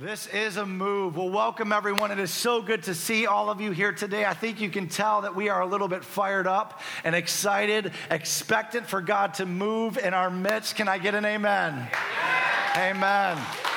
This is a move. Well, welcome everyone. It is so good to see all of you here today. I think you can tell that we are a little bit fired up and excited, expectant for God to move in our midst. Can I get an amen? Amen. amen.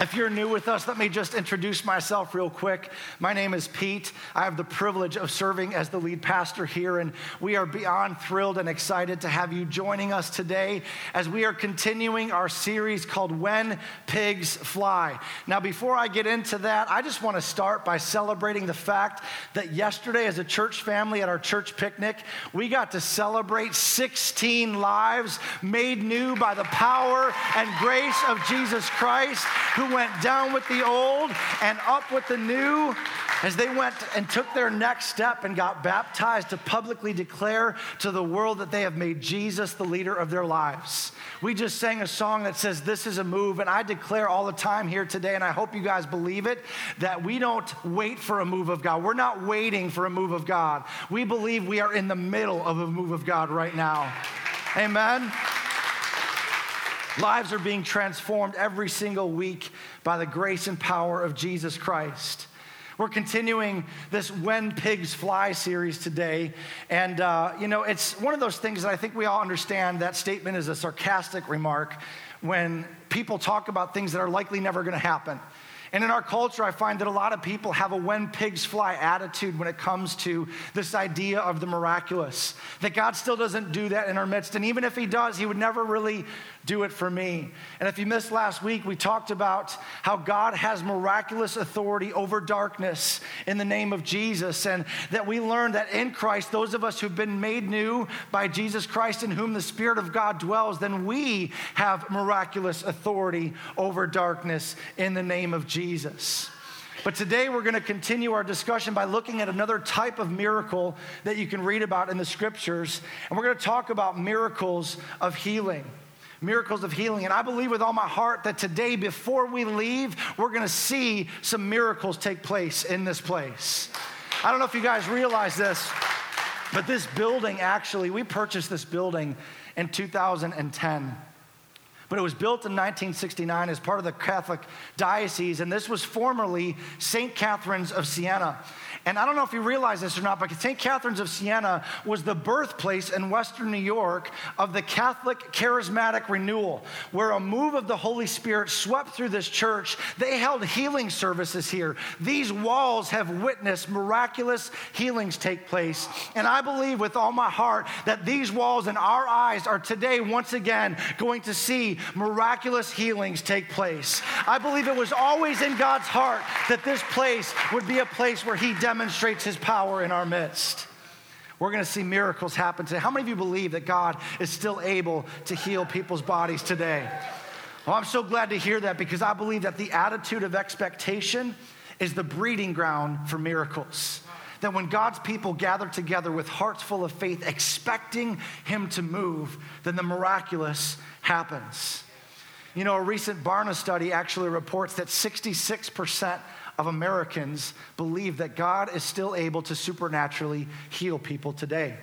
If you're new with us, let me just introduce myself real quick. My name is Pete. I have the privilege of serving as the lead pastor here, and we are beyond thrilled and excited to have you joining us today as we are continuing our series called When Pigs Fly. Now, before I get into that, I just want to start by celebrating the fact that yesterday, as a church family at our church picnic, we got to celebrate 16 lives made new by the power and grace of Jesus Christ, who went down with the old and up with the new as they went and took their next step and got baptized to publicly declare to the world that they have made Jesus the leader of their lives. We just sang a song that says, This is a move. And I declare all the time here today, and I hope you guys believe it, that we don't wait for a move of God. We're not waiting for a move of God. We believe we are in the middle of a move of God right now. Amen. Lives are being transformed every single week by the grace and power of Jesus Christ. We're continuing this When Pigs Fly series today. And, uh, you know, it's one of those things that I think we all understand that statement is a sarcastic remark when people talk about things that are likely never going to happen. And in our culture, I find that a lot of people have a when pigs fly attitude when it comes to this idea of the miraculous. That God still doesn't do that in our midst. And even if He does, He would never really do it for me. And if you missed last week, we talked about how God has miraculous authority over darkness in the name of Jesus. And that we learned that in Christ, those of us who've been made new by Jesus Christ in whom the Spirit of God dwells, then we have miraculous authority over darkness in the name of Jesus. But today we're going to continue our discussion by looking at another type of miracle that you can read about in the scriptures. And we're going to talk about miracles of healing miracles of healing. And I believe with all my heart that today, before we leave, we're going to see some miracles take place in this place. I don't know if you guys realize this, but this building actually, we purchased this building in 2010. But it was built in 1969 as part of the Catholic Diocese, and this was formerly St. Catherine's of Siena. And I don't know if you realize this or not, but St. Catherine's of Siena was the birthplace in Western New York of the Catholic charismatic renewal, where a move of the Holy Spirit swept through this church. They held healing services here. These walls have witnessed miraculous healings take place. And I believe with all my heart that these walls and our eyes are today once again going to see miraculous healings take place. I believe it was always in God's heart that this place would be a place where He demonstrated demonstrates his power in our midst. We're going to see miracles happen today. How many of you believe that God is still able to heal people's bodies today? Well, I'm so glad to hear that because I believe that the attitude of expectation is the breeding ground for miracles. That when God's people gather together with hearts full of faith, expecting Him to move, then the miraculous happens. You know, a recent Barna study actually reports that 66% of Americans believe that God is still able to supernaturally heal people today.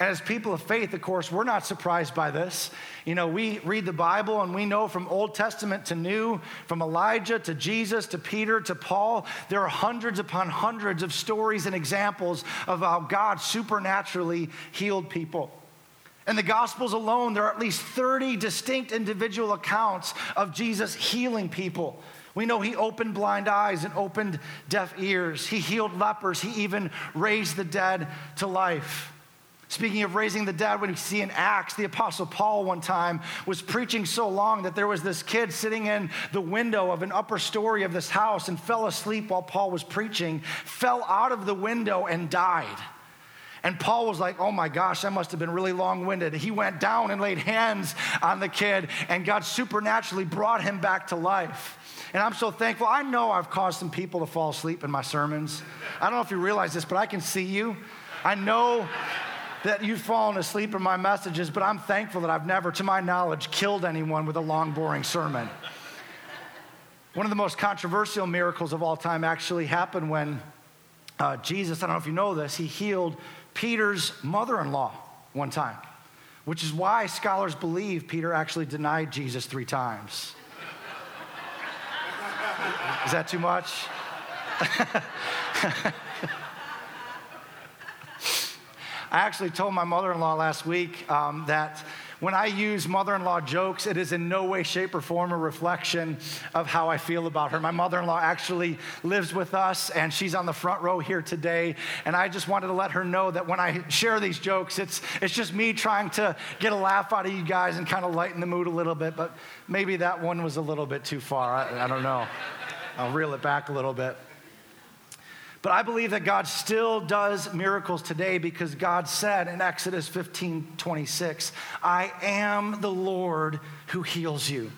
And as people of faith, of course, we're not surprised by this. You know, we read the Bible and we know from Old Testament to New, from Elijah to Jesus to Peter to Paul, there are hundreds upon hundreds of stories and examples of how God supernaturally healed people. In the Gospels alone, there are at least 30 distinct individual accounts of Jesus healing people. We know he opened blind eyes and opened deaf ears. He healed lepers. He even raised the dead to life. Speaking of raising the dead, when you see in Acts, the Apostle Paul one time was preaching so long that there was this kid sitting in the window of an upper story of this house and fell asleep while Paul was preaching, fell out of the window and died. And Paul was like, oh my gosh, that must have been really long winded. He went down and laid hands on the kid, and God supernaturally brought him back to life. And I'm so thankful. I know I've caused some people to fall asleep in my sermons. I don't know if you realize this, but I can see you. I know that you've fallen asleep in my messages, but I'm thankful that I've never, to my knowledge, killed anyone with a long, boring sermon. One of the most controversial miracles of all time actually happened when uh, Jesus, I don't know if you know this, he healed Peter's mother in law one time, which is why scholars believe Peter actually denied Jesus three times. Is that too much? I actually told my mother in law last week um, that when I use mother in law jokes, it is in no way, shape, or form a reflection of how I feel about her. My mother in law actually lives with us, and she's on the front row here today. And I just wanted to let her know that when I share these jokes, it's, it's just me trying to get a laugh out of you guys and kind of lighten the mood a little bit. But maybe that one was a little bit too far. I, I don't know. I'll reel it back a little bit. But I believe that God still does miracles today because God said in Exodus 15 26, I am the Lord who heals you.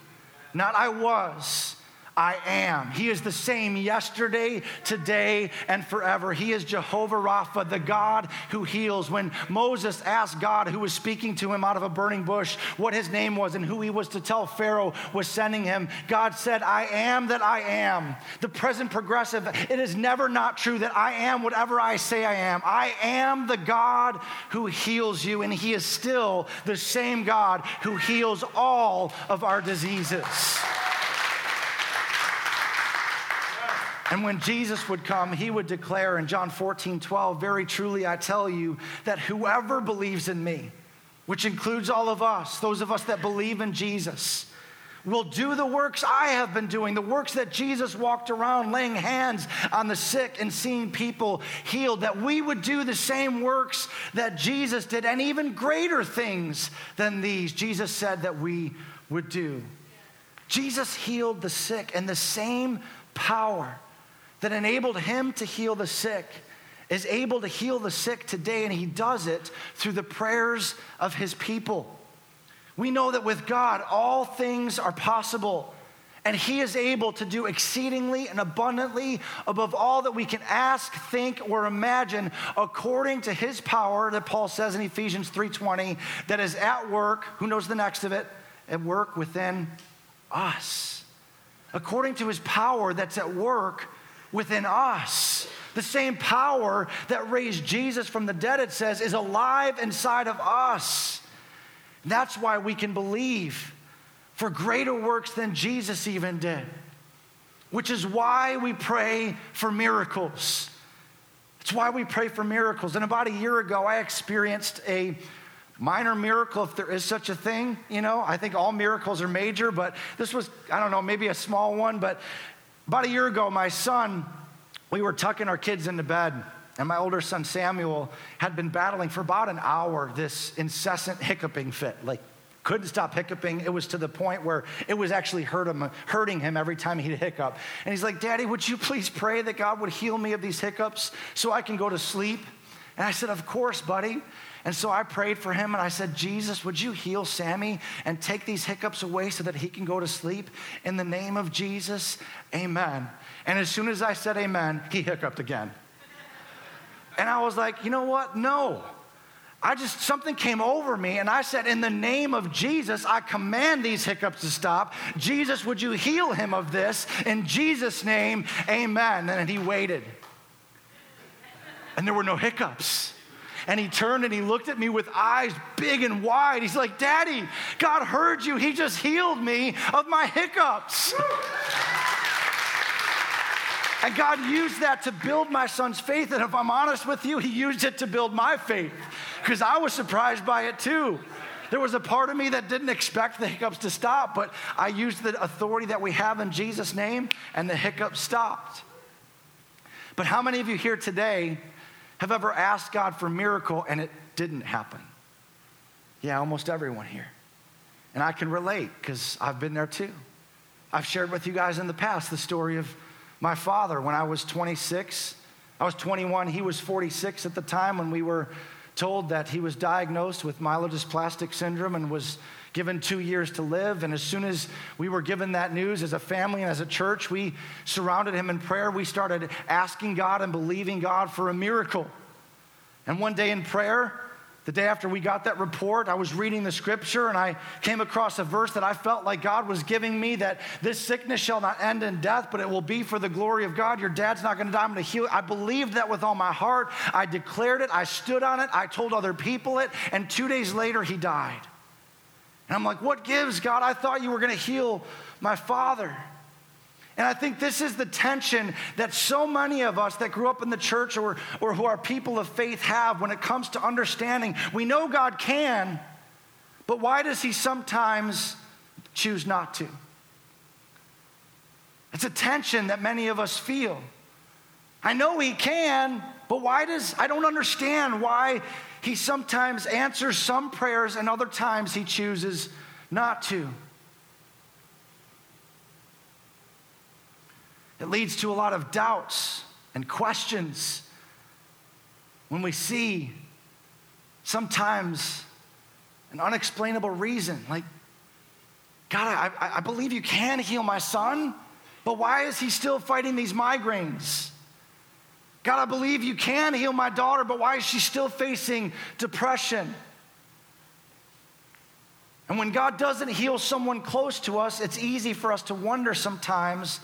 Not I was, I am. He is the same yesterday, today, and forever. He is Jehovah Rapha, the God who heals. When Moses asked God, who was speaking to him out of a burning bush, what his name was and who he was to tell Pharaoh was sending him, God said, I am that I am. The present progressive, it is never not true that I am whatever I say I am. I am the God who heals you, and he is still the same God who heals all of our diseases. And when Jesus would come, he would declare in John 14, 12, Very truly I tell you that whoever believes in me, which includes all of us, those of us that believe in Jesus, will do the works I have been doing, the works that Jesus walked around laying hands on the sick and seeing people healed, that we would do the same works that Jesus did and even greater things than these. Jesus said that we would do. Jesus healed the sick, and the same power that enabled him to heal the sick is able to heal the sick today, and he does it through the prayers of his people. We know that with God, all things are possible, and he is able to do exceedingly and abundantly above all that we can ask, think, or imagine, according to his power that Paul says in Ephesians 3:20, that is at work, who knows the next of it, at work within us. According to his power that's at work within us. The same power that raised Jesus from the dead, it says, is alive inside of us. That's why we can believe for greater works than Jesus even did, which is why we pray for miracles. It's why we pray for miracles. And about a year ago, I experienced a minor miracle, if there is such a thing. You know, I think all miracles are major, but this was, I don't know, maybe a small one. But about a year ago, my son, we were tucking our kids into bed, and my older son Samuel had been battling for about an hour this incessant hiccuping fit. Like, couldn't stop hiccuping. It was to the point where it was actually hurt him, hurting him every time he'd hiccup. And he's like, Daddy, would you please pray that God would heal me of these hiccups so I can go to sleep? And I said, Of course, buddy. And so I prayed for him and I said, Jesus, would you heal Sammy and take these hiccups away so that he can go to sleep? In the name of Jesus, amen. And as soon as I said amen, he hiccuped again. And I was like, you know what? No. I just, something came over me, and I said, In the name of Jesus, I command these hiccups to stop. Jesus, would you heal him of this? In Jesus' name, amen. And he waited. And there were no hiccups. And he turned and he looked at me with eyes big and wide. He's like, Daddy, God heard you. He just healed me of my hiccups. And God used that to build my son's faith. And if I'm honest with you, he used it to build my faith because I was surprised by it too. There was a part of me that didn't expect the hiccups to stop, but I used the authority that we have in Jesus' name, and the hiccups stopped. But how many of you here today have ever asked God for a miracle and it didn't happen? Yeah, almost everyone here. And I can relate because I've been there too. I've shared with you guys in the past the story of my father when I was 26. I was 21, he was 46 at the time when we were told that he was diagnosed with myelodysplastic syndrome and was given two years to live. And as soon as we were given that news as a family and as a church, we surrounded him in prayer. We started asking God and believing God for a miracle. And one day in prayer, the day after we got that report, I was reading the scripture and I came across a verse that I felt like God was giving me that this sickness shall not end in death, but it will be for the glory of God. Your dad's not going to die. I'm going to heal. I believed that with all my heart. I declared it. I stood on it. I told other people it. And two days later, he died. And I'm like, what gives, God? I thought you were going to heal my father. And I think this is the tension that so many of us that grew up in the church or, or who are people of faith have when it comes to understanding. We know God can, but why does He sometimes choose not to? It's a tension that many of us feel. I know He can, but why does, I don't understand why He sometimes answers some prayers and other times He chooses not to. It leads to a lot of doubts and questions when we see sometimes an unexplainable reason. Like, God, I, I believe you can heal my son, but why is he still fighting these migraines? God, I believe you can heal my daughter, but why is she still facing depression? And when God doesn't heal someone close to us, it's easy for us to wonder sometimes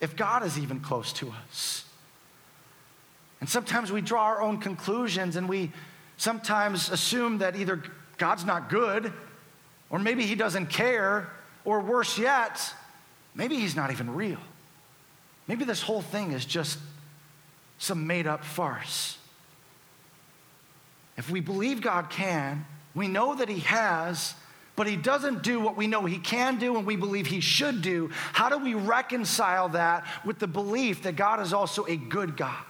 if God is even close to us. And sometimes we draw our own conclusions and we sometimes assume that either God's not good, or maybe he doesn't care, or worse yet, maybe he's not even real. Maybe this whole thing is just some made up farce. If we believe God can, we know that he has, but he doesn't do what we know he can do and we believe he should do, how do we reconcile that with the belief that God is also a good God?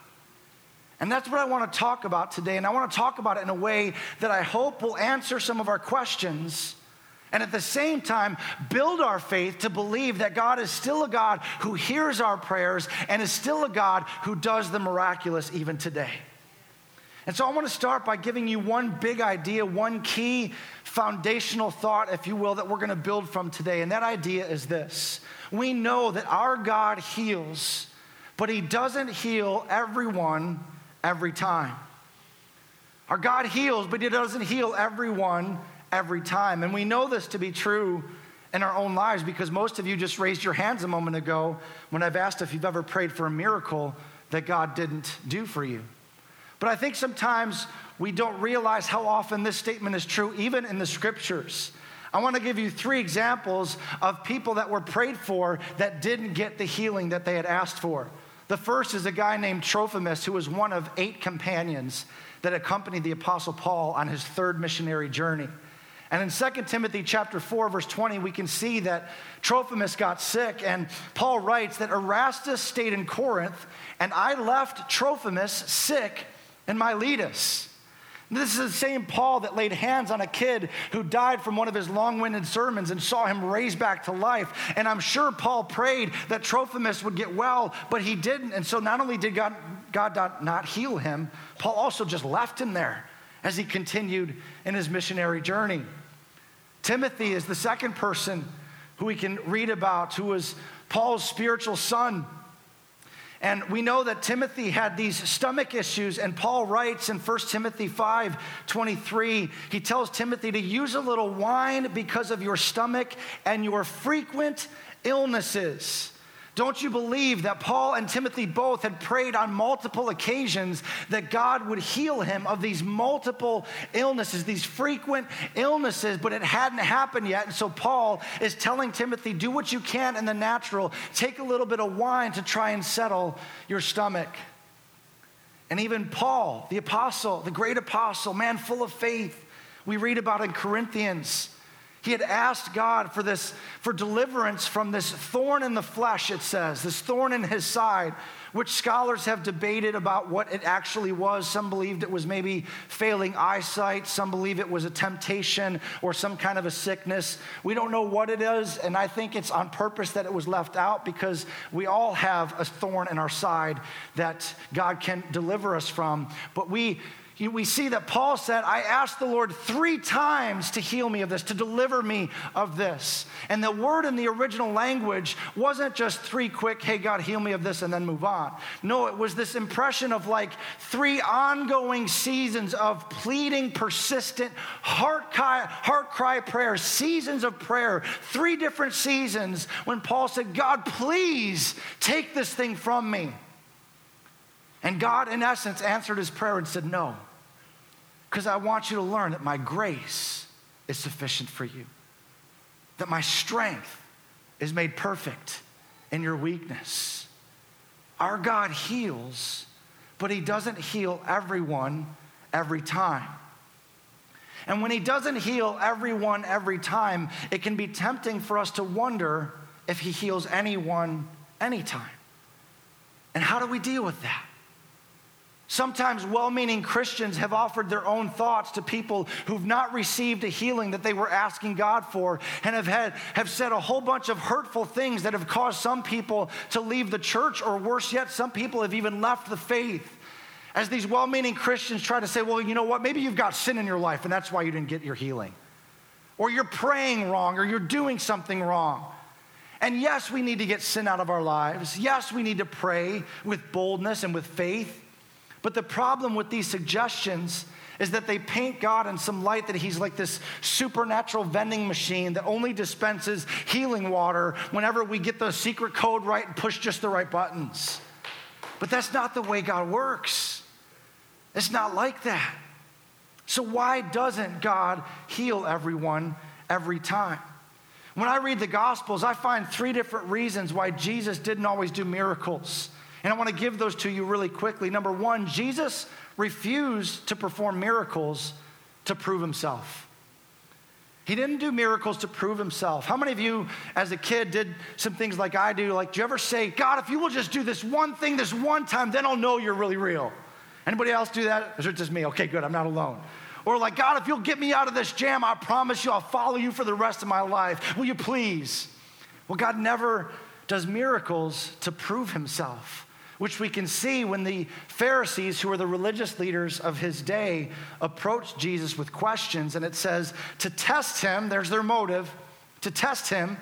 And that's what I want to talk about today. And I want to talk about it in a way that I hope will answer some of our questions and at the same time build our faith to believe that God is still a God who hears our prayers and is still a God who does the miraculous even today. And so I want to start by giving you one big idea, one key foundational thought, if you will, that we're going to build from today. And that idea is this we know that our God heals, but He doesn't heal everyone every time. Our God heals, but He doesn't heal everyone every time. And we know this to be true in our own lives because most of you just raised your hands a moment ago when I've asked if you've ever prayed for a miracle that God didn't do for you. But I think sometimes we don't realize how often this statement is true, even in the scriptures. I want to give you three examples of people that were prayed for that didn't get the healing that they had asked for. The first is a guy named Trophimus, who was one of eight companions that accompanied the Apostle Paul on his third missionary journey. And in 2 Timothy chapter 4 verse 20 we can see that Trophimus got sick and Paul writes that Erastus stayed in Corinth and I left Trophimus sick in Miletus. This is the same Paul that laid hands on a kid who died from one of his long winded sermons and saw him raised back to life. And I'm sure Paul prayed that Trophimus would get well, but he didn't. And so not only did God, God not heal him, Paul also just left him there as he continued in his missionary journey. Timothy is the second person who we can read about, who was Paul's spiritual son. And we know that Timothy had these stomach issues, and Paul writes in 1 Timothy 5 23, he tells Timothy to use a little wine because of your stomach and your frequent illnesses. Don't you believe that Paul and Timothy both had prayed on multiple occasions that God would heal him of these multiple illnesses, these frequent illnesses, but it hadn't happened yet. And so Paul is telling Timothy, do what you can in the natural, take a little bit of wine to try and settle your stomach. And even Paul, the apostle, the great apostle, man full of faith, we read about in Corinthians he had asked God for this, for deliverance from this thorn in the flesh, it says, this thorn in his side, which scholars have debated about what it actually was. Some believed it was maybe failing eyesight, some believe it was a temptation or some kind of a sickness. We don't know what it is, and I think it's on purpose that it was left out because we all have a thorn in our side that God can deliver us from. But we we see that Paul said, I asked the Lord three times to heal me of this, to deliver me of this. And the word in the original language wasn't just three quick, hey, God, heal me of this, and then move on. No, it was this impression of like three ongoing seasons of pleading, persistent, heart cry, heart cry prayers, seasons of prayer, three different seasons when Paul said, God, please take this thing from me. And God, in essence, answered his prayer and said, No, because I want you to learn that my grace is sufficient for you, that my strength is made perfect in your weakness. Our God heals, but He doesn't heal everyone every time. And when He doesn't heal everyone every time, it can be tempting for us to wonder if He heals anyone anytime. And how do we deal with that? Sometimes well meaning Christians have offered their own thoughts to people who've not received a healing that they were asking God for and have, had, have said a whole bunch of hurtful things that have caused some people to leave the church, or worse yet, some people have even left the faith. As these well meaning Christians try to say, well, you know what, maybe you've got sin in your life and that's why you didn't get your healing. Or you're praying wrong, or you're doing something wrong. And yes, we need to get sin out of our lives. Yes, we need to pray with boldness and with faith. But the problem with these suggestions is that they paint God in some light that he's like this supernatural vending machine that only dispenses healing water whenever we get the secret code right and push just the right buttons. But that's not the way God works. It's not like that. So, why doesn't God heal everyone every time? When I read the Gospels, I find three different reasons why Jesus didn't always do miracles. And I want to give those to you really quickly. Number one, Jesus refused to perform miracles to prove himself. He didn't do miracles to prove himself. How many of you, as a kid, did some things like I do? Like, do you ever say, God, if you will just do this one thing this one time, then I'll know you're really real? Anybody else do that? Is it just me? Okay, good, I'm not alone. Or like, God, if you'll get me out of this jam, I promise you I'll follow you for the rest of my life. Will you please? Well, God never does miracles to prove himself which we can see when the Pharisees, who were the religious leaders of his day, approached Jesus with questions. And it says, to test him, there's their motive, to test him,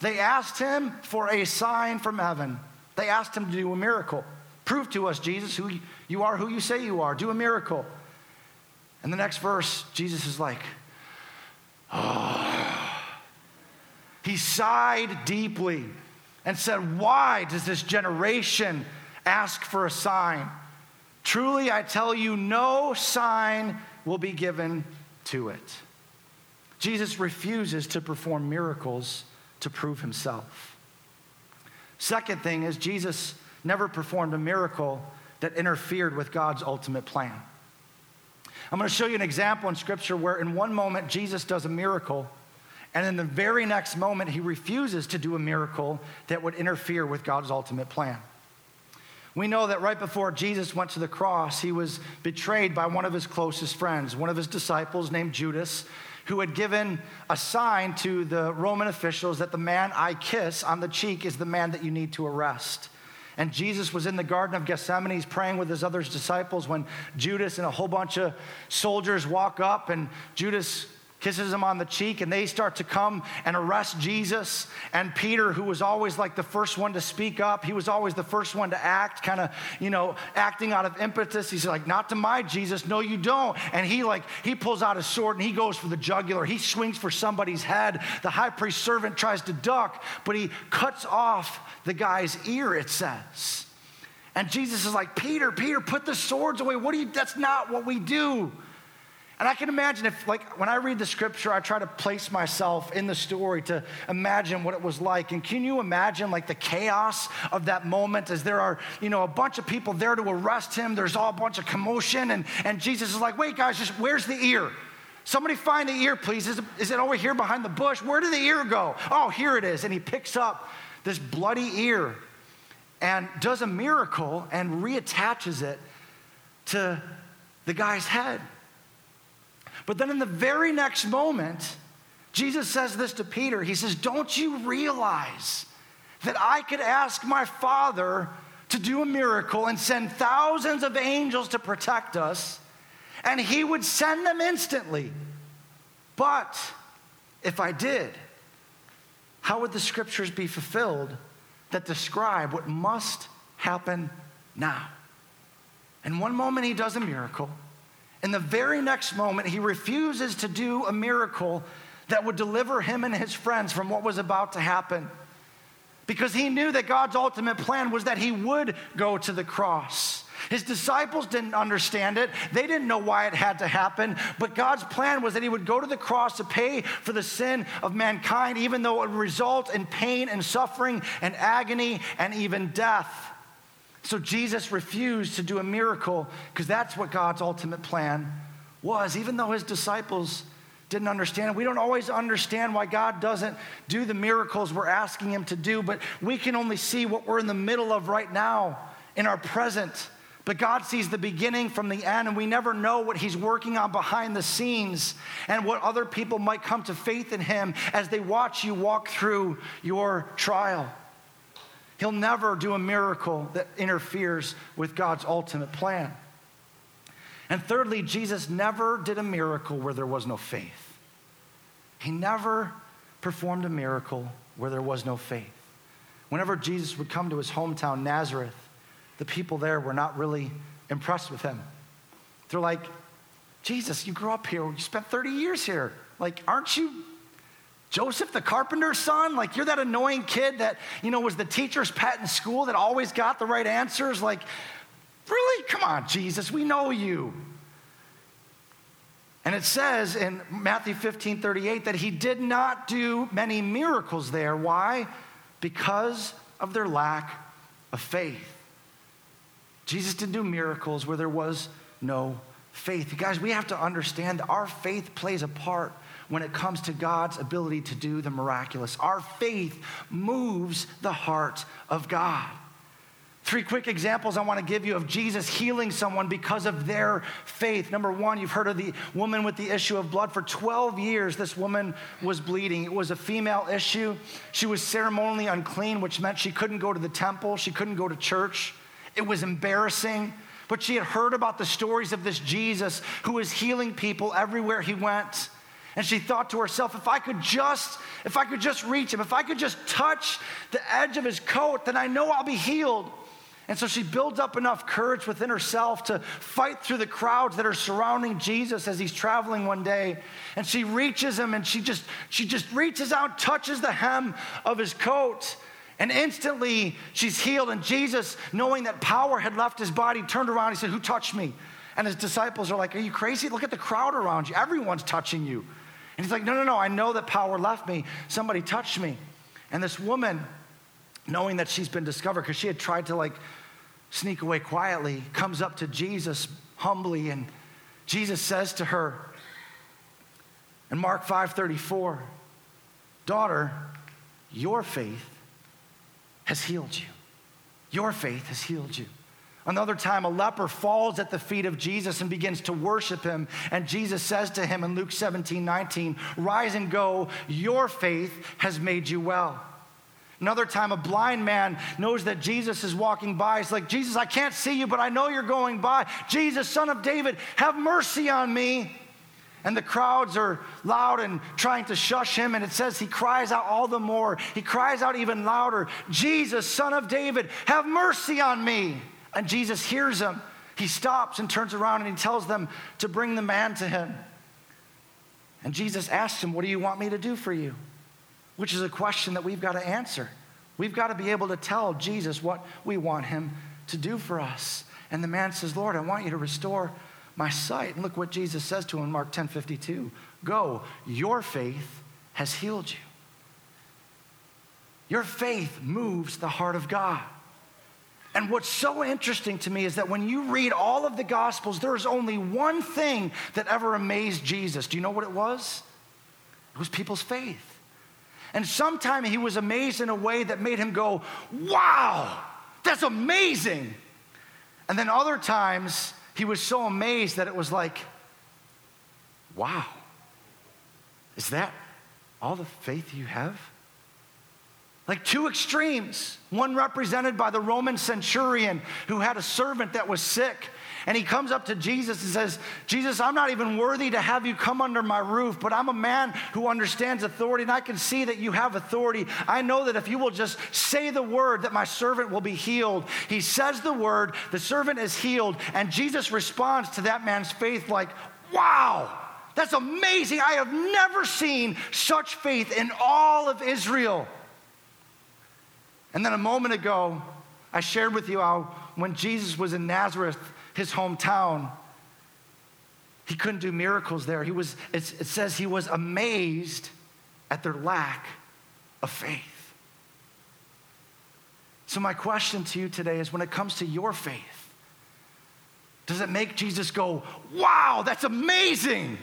they asked him for a sign from heaven. They asked him to do a miracle. Prove to us, Jesus, who you are, who you say you are. Do a miracle. And the next verse, Jesus is like, oh. He sighed deeply and said, Why does this generation ask for a sign. Truly, I tell you, no sign will be given to it. Jesus refuses to perform miracles to prove himself. Second thing is, Jesus never performed a miracle that interfered with God's ultimate plan. I'm going to show you an example in Scripture where, in one moment, Jesus does a miracle, and in the very next moment, he refuses to do a miracle that would interfere with God's ultimate plan. We know that right before Jesus went to the cross, he was betrayed by one of his closest friends, one of his disciples named Judas, who had given a sign to the Roman officials that the man I kiss on the cheek is the man that you need to arrest. And Jesus was in the Garden of Gethsemane. Praying with his other disciples when Judas and a whole bunch of soldiers walk up, and Judas kisses him on the cheek, and they start to come and arrest Jesus. And Peter, who was always like the first one to speak up, he was always the first one to act, kind of, you know, acting out of impetus. He's like, Not to my Jesus, no, you don't. And he, like, he pulls out his sword and he goes for the jugular. He swings for somebody's head. The high priest servant tries to duck, but he cuts off the guy's ear, it says. And Jesus is like, Peter, Peter, put the swords away. What do you, that's not what we do. And I can imagine if, like, when I read the scripture, I try to place myself in the story to imagine what it was like. And can you imagine, like, the chaos of that moment as there are, you know, a bunch of people there to arrest him? There's all a bunch of commotion. And, and Jesus is like, wait, guys, just where's the ear? Somebody find the ear, please. Is is it over here behind the bush? Where did the ear go? Oh, here it is. And he picks up this bloody ear and does a miracle and reattaches it to the guy's head. But then in the very next moment, Jesus says this to Peter. He says, Don't you realize that I could ask my Father to do a miracle and send thousands of angels to protect us, and He would send them instantly? But if I did, how would the scriptures be fulfilled that describe what must happen now? And one moment he does a miracle, in the very next moment, he refuses to do a miracle that would deliver him and his friends from what was about to happen. Because he knew that God's ultimate plan was that he would go to the cross. His disciples didn't understand it. They didn't know why it had to happen. But God's plan was that He would go to the cross to pay for the sin of mankind, even though it would result in pain and suffering and agony and even death. So Jesus refused to do a miracle because that's what God's ultimate plan was, even though His disciples didn't understand. We don't always understand why God doesn't do the miracles we're asking Him to do, but we can only see what we're in the middle of right now in our present. But God sees the beginning from the end, and we never know what He's working on behind the scenes and what other people might come to faith in Him as they watch you walk through your trial. He'll never do a miracle that interferes with God's ultimate plan. And thirdly, Jesus never did a miracle where there was no faith. He never performed a miracle where there was no faith. Whenever Jesus would come to his hometown, Nazareth, the people there were not really impressed with him. They're like, Jesus, you grew up here, you spent 30 years here. Like, aren't you Joseph, the carpenter's son? Like, you're that annoying kid that, you know, was the teacher's pet in school that always got the right answers? Like, Really? Come on, Jesus, we know you. And it says in Matthew 15 38 that he did not do many miracles there. Why? Because of their lack of faith. Jesus didn't do miracles where there was no faith. Guys, we have to understand that our faith plays a part when it comes to God's ability to do the miraculous. Our faith moves the heart of God. Three quick examples I want to give you of Jesus healing someone because of their faith. Number one, you've heard of the woman with the issue of blood. For 12 years, this woman was bleeding. It was a female issue. She was ceremonially unclean, which meant she couldn't go to the temple, she couldn't go to church. It was embarrassing. But she had heard about the stories of this Jesus who was healing people everywhere he went. And she thought to herself, if I could just, if I could just reach him, if I could just touch the edge of his coat, then I know I'll be healed. And so she builds up enough courage within herself to fight through the crowds that are surrounding Jesus as he's traveling one day. And she reaches him and she just she just reaches out, touches the hem of his coat. And instantly she's healed. And Jesus, knowing that power had left his body, turned around. He said, Who touched me? And his disciples are like, Are you crazy? Look at the crowd around you. Everyone's touching you. And he's like, No, no, no. I know that power left me. Somebody touched me. And this woman, knowing that she's been discovered, because she had tried to like sneak away quietly, comes up to Jesus humbly, and Jesus says to her in Mark 5:34, "Daughter, your faith has healed you. Your faith has healed you." Another time, a leper falls at the feet of Jesus and begins to worship him. And Jesus says to him in Luke 17, 19, Rise and go, your faith has made you well. Another time, a blind man knows that Jesus is walking by. He's like, Jesus, I can't see you, but I know you're going by. Jesus, son of David, have mercy on me. And the crowds are loud and trying to shush him. And it says he cries out all the more. He cries out even louder Jesus, son of David, have mercy on me. And Jesus hears him. He stops and turns around and he tells them to bring the man to him. And Jesus asks him, What do you want me to do for you? which is a question that we've got to answer. We've got to be able to tell Jesus what we want him to do for us. And the man says, Lord, I want you to restore my sight. And look what Jesus says to him in Mark 10 52. Go, your faith has healed you. Your faith moves the heart of God. And what's so interesting to me is that when you read all of the Gospels, there is only one thing that ever amazed Jesus. Do you know what it was? It was people's faith. And sometimes he was amazed in a way that made him go, Wow, that's amazing. And then other times he was so amazed that it was like, Wow, is that all the faith you have? Like two extremes. One represented by the Roman centurion who had a servant that was sick and he comes up to Jesus and says, Jesus, I'm not even worthy to have you come under my roof, but I'm a man who understands authority, and I can see that you have authority. I know that if you will just say the word, that my servant will be healed. He says the word, the servant is healed, and Jesus responds to that man's faith like, wow. That's amazing. I have never seen such faith in all of Israel. And then a moment ago, I shared with you how when Jesus was in Nazareth, his hometown, he couldn't do miracles there. He was, it says he was amazed at their lack of faith. So, my question to you today is when it comes to your faith, does it make Jesus go, wow, that's amazing?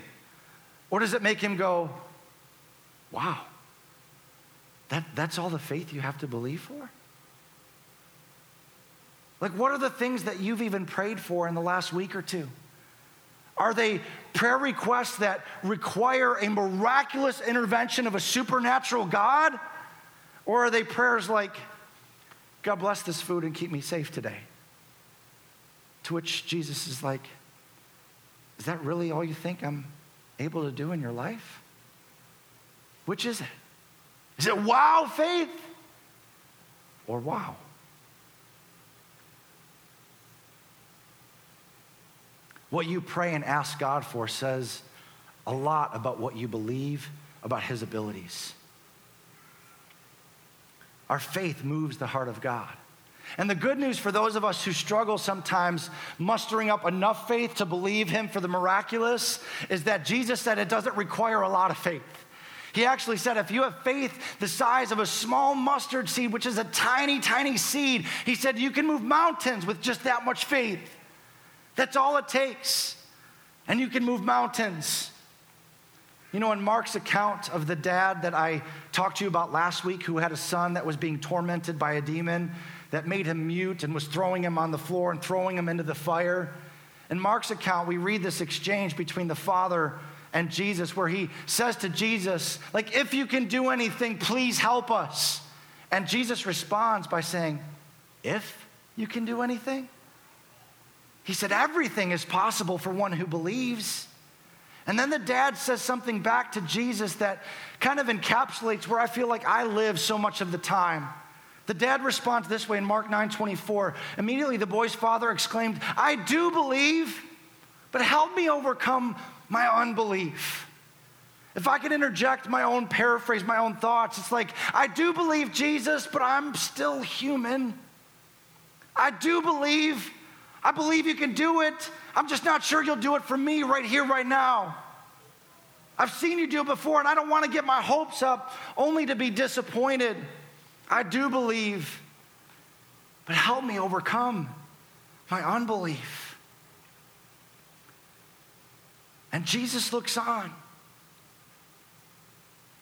Or does it make him go, wow, that, that's all the faith you have to believe for? Like, what are the things that you've even prayed for in the last week or two? Are they prayer requests that require a miraculous intervention of a supernatural God? Or are they prayers like, God bless this food and keep me safe today? To which Jesus is like, Is that really all you think I'm able to do in your life? Which is it? Is it wow faith or wow? What you pray and ask God for says a lot about what you believe about His abilities. Our faith moves the heart of God. And the good news for those of us who struggle sometimes mustering up enough faith to believe Him for the miraculous is that Jesus said it doesn't require a lot of faith. He actually said, if you have faith the size of a small mustard seed, which is a tiny, tiny seed, he said, you can move mountains with just that much faith. That's all it takes. And you can move mountains. You know, in Mark's account of the dad that I talked to you about last week, who had a son that was being tormented by a demon that made him mute and was throwing him on the floor and throwing him into the fire. In Mark's account, we read this exchange between the father and Jesus where he says to Jesus, like, if you can do anything, please help us. And Jesus responds by saying, if you can do anything? He said, Everything is possible for one who believes. And then the dad says something back to Jesus that kind of encapsulates where I feel like I live so much of the time. The dad responds this way in Mark 9 24. Immediately the boy's father exclaimed, I do believe, but help me overcome my unbelief. If I could interject my own paraphrase, my own thoughts, it's like, I do believe Jesus, but I'm still human. I do believe, I believe you can do it. I'm just not sure you'll do it for me right here, right now. I've seen you do it before, and I don't want to get my hopes up only to be disappointed. I do believe, but help me overcome my unbelief. And Jesus looks on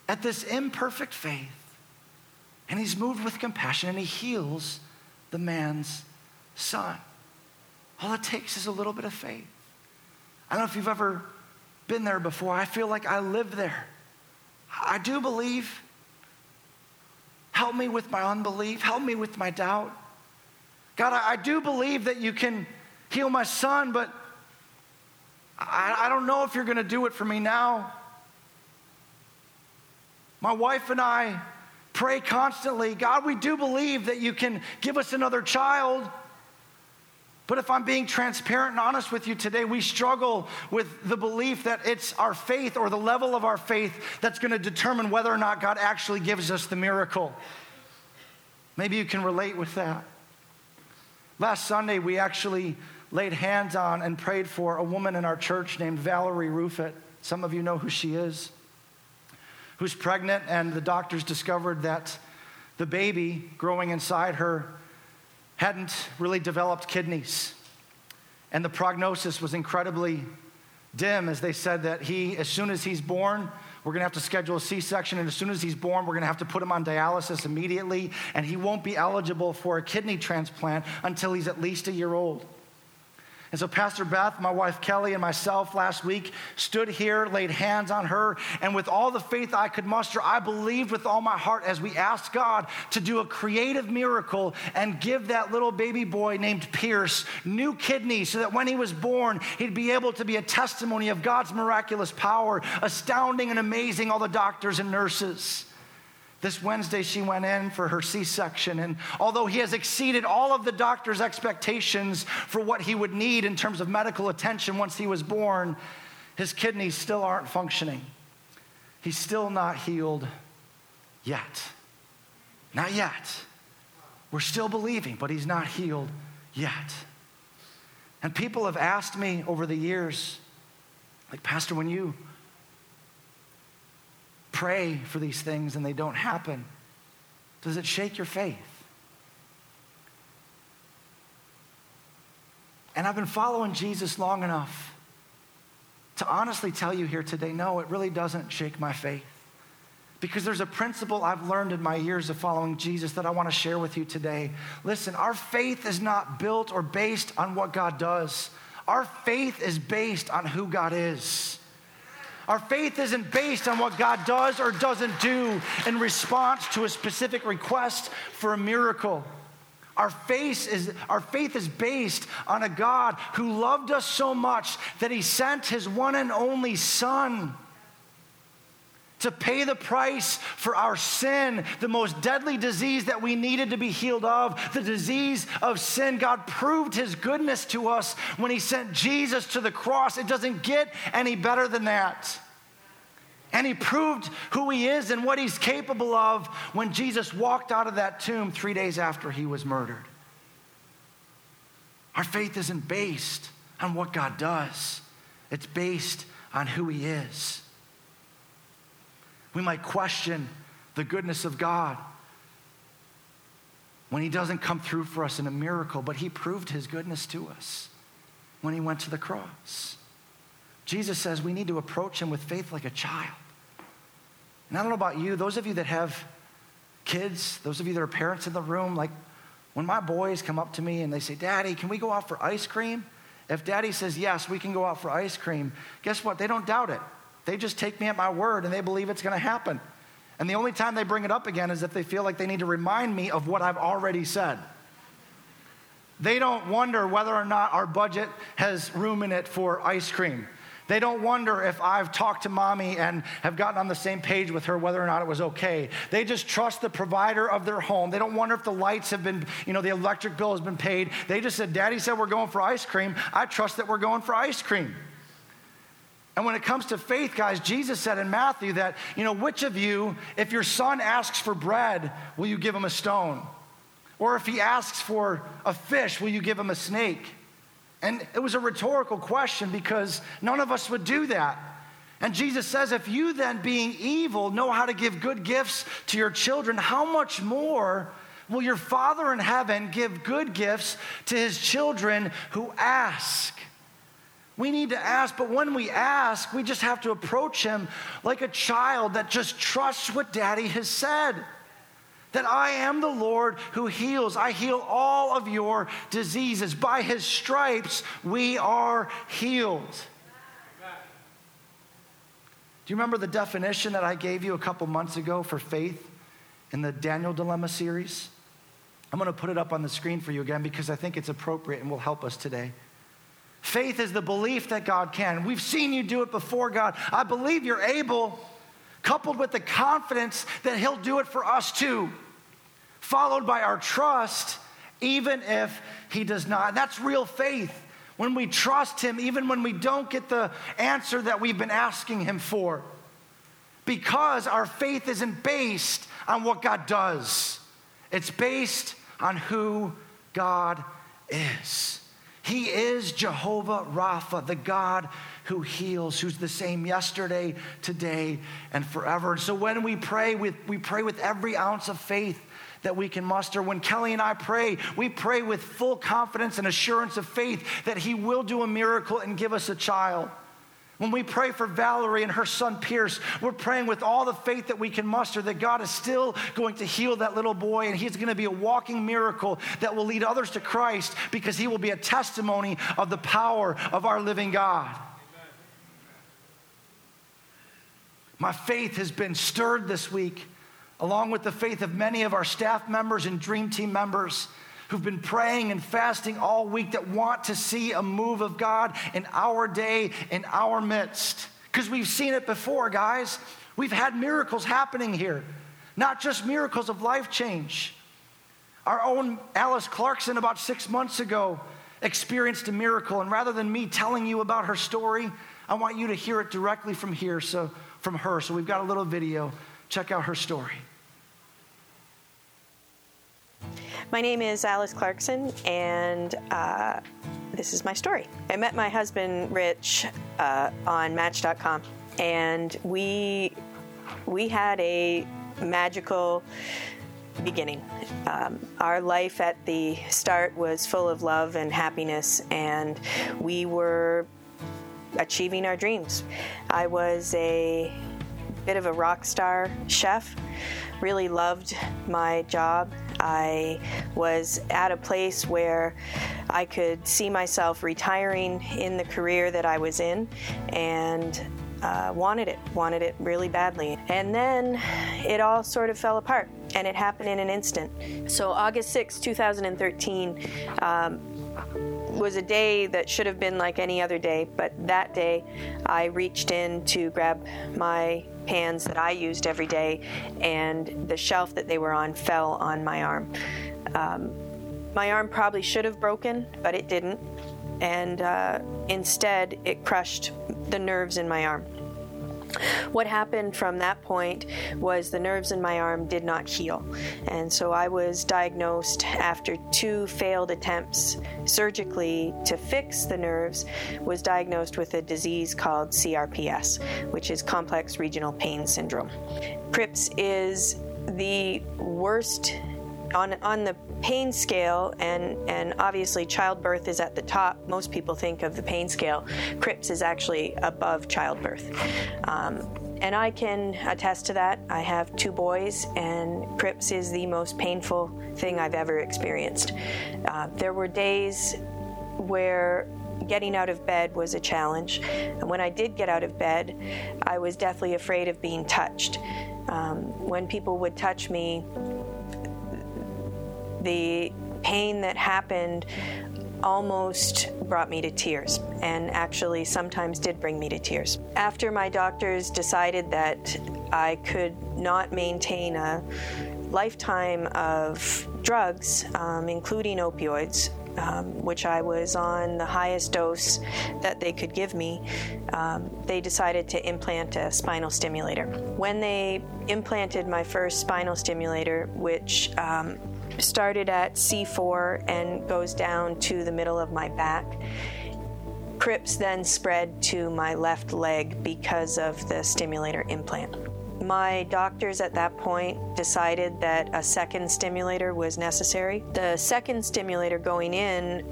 at this imperfect faith, and he's moved with compassion, and he heals the man's son. All it takes is a little bit of faith. I don't know if you've ever been there before. I feel like I live there. I do believe. Help me with my unbelief. Help me with my doubt. God, I, I do believe that you can heal my son, but I, I don't know if you're going to do it for me now. My wife and I pray constantly God, we do believe that you can give us another child. But if I'm being transparent and honest with you today, we struggle with the belief that it's our faith or the level of our faith that's going to determine whether or not God actually gives us the miracle. Maybe you can relate with that. Last Sunday, we actually laid hands on and prayed for a woman in our church named Valerie Rufit. Some of you know who she is, who's pregnant, and the doctors discovered that the baby growing inside her hadn't really developed kidneys. And the prognosis was incredibly dim as they said that he, as soon as he's born, we're going to have to schedule a C section. And as soon as he's born, we're going to have to put him on dialysis immediately. And he won't be eligible for a kidney transplant until he's at least a year old. And so, Pastor Beth, my wife Kelly, and myself last week stood here, laid hands on her, and with all the faith I could muster, I believed with all my heart as we asked God to do a creative miracle and give that little baby boy named Pierce new kidneys so that when he was born, he'd be able to be a testimony of God's miraculous power, astounding and amazing all the doctors and nurses. This Wednesday, she went in for her C section. And although he has exceeded all of the doctor's expectations for what he would need in terms of medical attention once he was born, his kidneys still aren't functioning. He's still not healed yet. Not yet. We're still believing, but he's not healed yet. And people have asked me over the years, like, Pastor, when you pray for these things and they don't happen, does it shake your faith? And I've been following Jesus long enough to honestly tell you here today no, it really doesn't shake my faith. Because there's a principle I've learned in my years of following Jesus that I want to share with you today. Listen, our faith is not built or based on what God does, our faith is based on who God is. Our faith isn't based on what God does or doesn't do in response to a specific request for a miracle. Our faith, is, our faith is based on a God who loved us so much that he sent his one and only Son to pay the price for our sin, the most deadly disease that we needed to be healed of, the disease of sin. God proved his goodness to us when he sent Jesus to the cross. It doesn't get any better than that. And he proved who he is and what he's capable of when Jesus walked out of that tomb three days after he was murdered. Our faith isn't based on what God does, it's based on who he is. We might question the goodness of God when he doesn't come through for us in a miracle, but he proved his goodness to us when he went to the cross. Jesus says we need to approach him with faith like a child. And I don't know about you, those of you that have kids, those of you that are parents in the room, like when my boys come up to me and they say, Daddy, can we go out for ice cream? If daddy says, Yes, we can go out for ice cream, guess what? They don't doubt it. They just take me at my word and they believe it's going to happen. And the only time they bring it up again is if they feel like they need to remind me of what I've already said. They don't wonder whether or not our budget has room in it for ice cream. They don't wonder if I've talked to mommy and have gotten on the same page with her whether or not it was okay. They just trust the provider of their home. They don't wonder if the lights have been, you know, the electric bill has been paid. They just said, Daddy said we're going for ice cream. I trust that we're going for ice cream. And when it comes to faith, guys, Jesus said in Matthew that, you know, which of you, if your son asks for bread, will you give him a stone? Or if he asks for a fish, will you give him a snake? And it was a rhetorical question because none of us would do that. And Jesus says, if you then, being evil, know how to give good gifts to your children, how much more will your Father in heaven give good gifts to his children who ask? We need to ask, but when we ask, we just have to approach him like a child that just trusts what daddy has said that I am the Lord who heals. I heal all of your diseases. By his stripes, we are healed. Do you remember the definition that I gave you a couple months ago for faith in the Daniel Dilemma series? I'm going to put it up on the screen for you again because I think it's appropriate and will help us today. Faith is the belief that God can. We've seen you do it before, God. I believe you're able, coupled with the confidence that He'll do it for us too followed by our trust, even if He does not. And that's real faith. When we trust Him, even when we don't get the answer that we've been asking Him for. Because our faith isn't based on what God does, it's based on who God is. He is Jehovah Rapha, the God who heals, who's the same yesterday, today, and forever. And so when we pray, we, we pray with every ounce of faith that we can muster. When Kelly and I pray, we pray with full confidence and assurance of faith that He will do a miracle and give us a child. When we pray for Valerie and her son Pierce, we're praying with all the faith that we can muster that God is still going to heal that little boy and he's going to be a walking miracle that will lead others to Christ because he will be a testimony of the power of our living God. My faith has been stirred this week along with the faith of many of our staff members and Dream Team members who've been praying and fasting all week that want to see a move of God in our day, in our midst. Because we've seen it before, guys. We've had miracles happening here, not just miracles of life change. Our own Alice Clarkson, about six months ago, experienced a miracle. And rather than me telling you about her story, I want you to hear it directly from here, so from her. So we've got a little video. Check out her story. My name is Alice Clarkson, and uh, this is my story. I met my husband, Rich, uh, on Match.com, and we we had a magical beginning. Um, our life at the start was full of love and happiness, and we were achieving our dreams. I was a bit of a rock star chef, really loved my job. I was at a place where I could see myself retiring in the career that I was in and uh, wanted it, wanted it really badly. And then it all sort of fell apart and it happened in an instant. So, August 6, 2013, um, was a day that should have been like any other day, but that day I reached in to grab my pans that I used every day, and the shelf that they were on fell on my arm. Um, my arm probably should have broken, but it didn't, and uh, instead it crushed the nerves in my arm. What happened from that point was the nerves in my arm did not heal. And so I was diagnosed after two failed attempts surgically to fix the nerves, was diagnosed with a disease called CRPS, which is complex regional pain syndrome. CRPS is the worst on on the pain scale, and and obviously childbirth is at the top. Most people think of the pain scale. Crips is actually above childbirth. Um, and I can attest to that. I have two boys, and Crips is the most painful thing I've ever experienced. Uh, there were days where getting out of bed was a challenge. And when I did get out of bed, I was deathly afraid of being touched. Um, when people would touch me, the pain that happened almost brought me to tears and actually sometimes did bring me to tears. After my doctors decided that I could not maintain a lifetime of drugs, um, including opioids, um, which I was on the highest dose that they could give me, um, they decided to implant a spinal stimulator. When they implanted my first spinal stimulator, which um, started at C4 and goes down to the middle of my back. CRPS then spread to my left leg because of the stimulator implant. My doctors at that point decided that a second stimulator was necessary. The second stimulator going in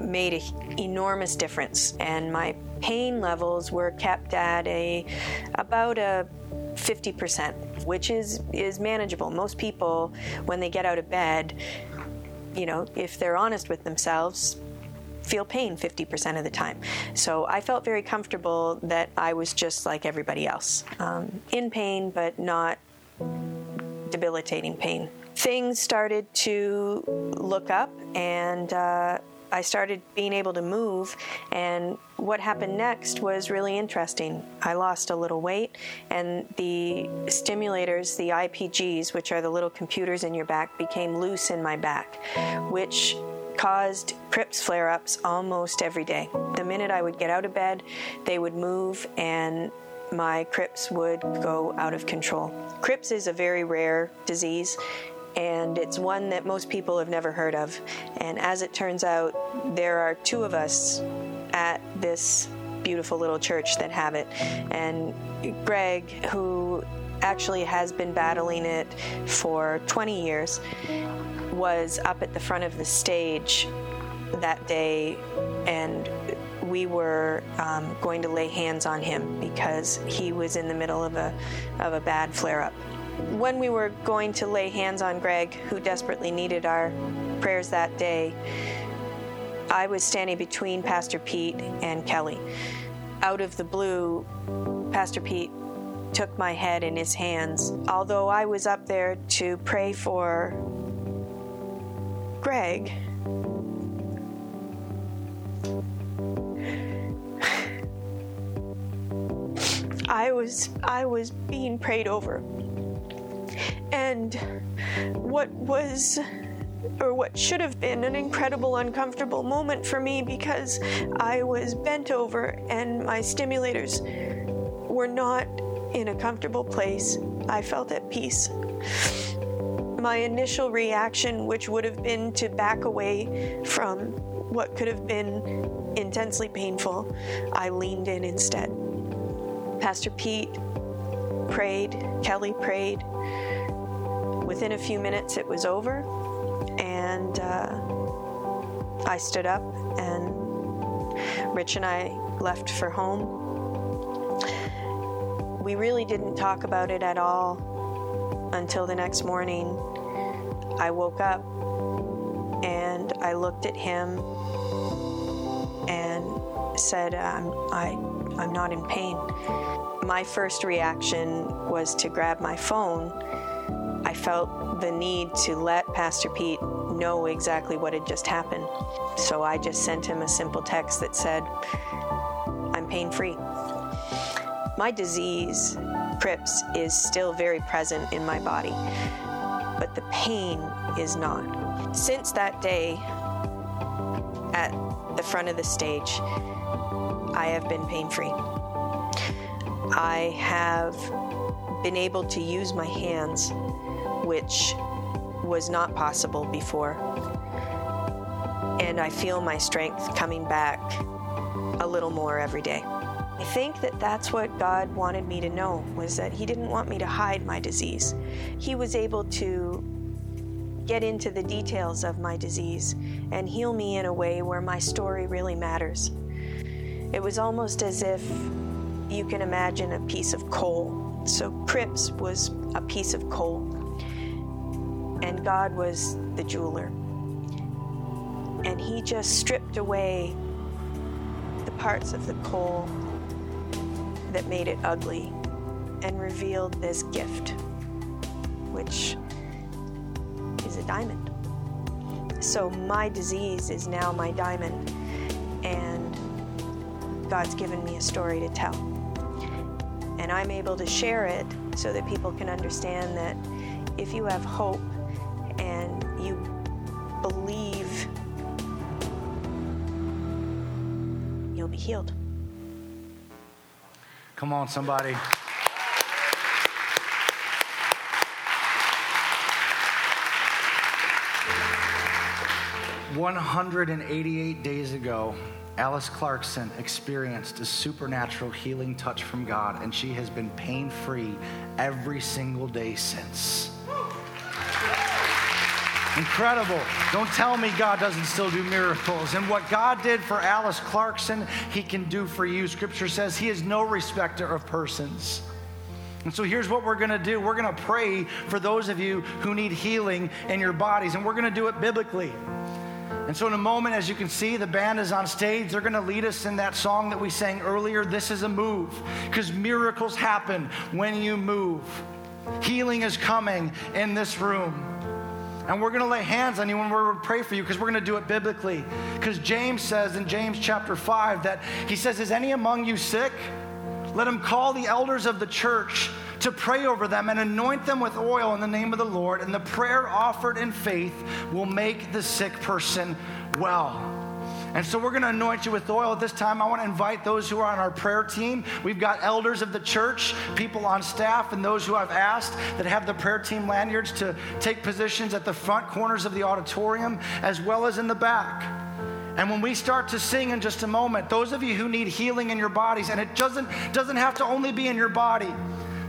made an enormous difference, and my pain levels were kept at a about a 50%, which is is manageable. Most people when they get out of bed, you know, if they're honest with themselves, feel pain 50% of the time. So I felt very comfortable that I was just like everybody else, um, in pain, but not debilitating pain. Things started to look up, and uh, I started being able to move, and what happened next was really interesting. I lost a little weight, and the stimulators, the IPGs, which are the little computers in your back, became loose in my back, which caused CRPS flare ups almost every day. The minute I would get out of bed, they would move, and my CRPS would go out of control. CRPS is a very rare disease and it's one that most people have never heard of. And as it turns out, there are two of us at this beautiful little church that have it. And Greg, who actually has been battling it for 20 years, was up at the front of the stage that day and we were um, going to lay hands on him because he was in the middle of a, of a bad flare up when we were going to lay hands on Greg, who desperately needed our prayers that day, I was standing between Pastor Pete and Kelly. Out of the blue, Pastor Pete took my head in his hands. Although I was up there to pray for Greg, I was I was being prayed over and what was or what should have been an incredible uncomfortable moment for me because I was bent over and my stimulators were not in a comfortable place. I felt at peace. my initial reaction, which would have been to back away from what could have been intensely painful, I leaned in instead. Pastor Pete prayed, Kelly prayed. Within a few minutes, it was over, and uh, I stood up, and Rich and I left for home. We really didn't talk about it at all until the next morning. I woke up and I looked at him and said, I'm, I, I'm not in pain. My first reaction was to grab my phone. I felt the need to let Pastor Pete know exactly what had just happened. So I just sent him a simple text that said, I'm pain free. My disease, Crips, is still very present in my body, but the pain is not. Since that day, at the front of the stage, I have been pain free. I have been able to use my hands, which was not possible before. And I feel my strength coming back a little more every day. I think that that's what God wanted me to know was that he didn't want me to hide my disease. He was able to get into the details of my disease and heal me in a way where my story really matters. It was almost as if you can imagine a piece of coal. So Crips was a piece of coal, and God was the jeweler. And He just stripped away the parts of the coal that made it ugly and revealed this gift, which is a diamond. So my disease is now my diamond, and God's given me a story to tell. And I'm able to share it so that people can understand that if you have hope healed. Come on, somebody. 188 days ago, Alice Clarkson experienced a supernatural healing touch from God, and she has been pain free every single day since. Incredible. Don't tell me God doesn't still do miracles. And what God did for Alice Clarkson, He can do for you. Scripture says He is no respecter of persons. And so here's what we're going to do we're going to pray for those of you who need healing in your bodies, and we're going to do it biblically. And so, in a moment, as you can see, the band is on stage. They're going to lead us in that song that we sang earlier. This is a move, because miracles happen when you move. Healing is coming in this room. And we're going to lay hands on you when we're going to pray for you because we're going to do it biblically. Because James says in James chapter 5 that he says, Is any among you sick? Let him call the elders of the church to pray over them and anoint them with oil in the name of the Lord, and the prayer offered in faith will make the sick person well. And so we're going to anoint you with oil at this time. I want to invite those who are on our prayer team. We've got elders of the church, people on staff, and those who I've asked that have the prayer team lanyards to take positions at the front corners of the auditorium as well as in the back. And when we start to sing in just a moment, those of you who need healing in your bodies, and it doesn't, doesn't have to only be in your body.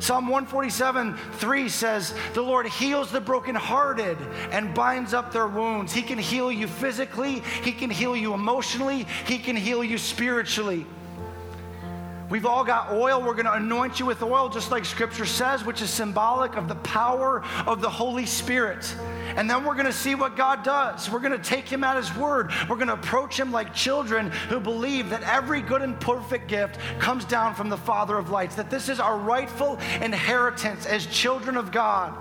Psalm 147 3 says, The Lord heals the brokenhearted and binds up their wounds. He can heal you physically, He can heal you emotionally, He can heal you spiritually. We've all got oil. We're going to anoint you with oil, just like Scripture says, which is symbolic of the power of the Holy Spirit. And then we're going to see what God does. We're going to take Him at His word. We're going to approach Him like children who believe that every good and perfect gift comes down from the Father of lights, that this is our rightful inheritance as children of God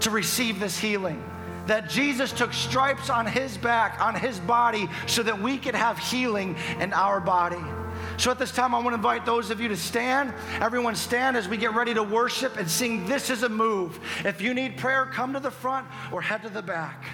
to receive this healing that Jesus took stripes on his back, on his body, so that we could have healing in our body. So at this time, I want to invite those of you to stand. Everyone stand as we get ready to worship and sing This is a Move. If you need prayer, come to the front or head to the back.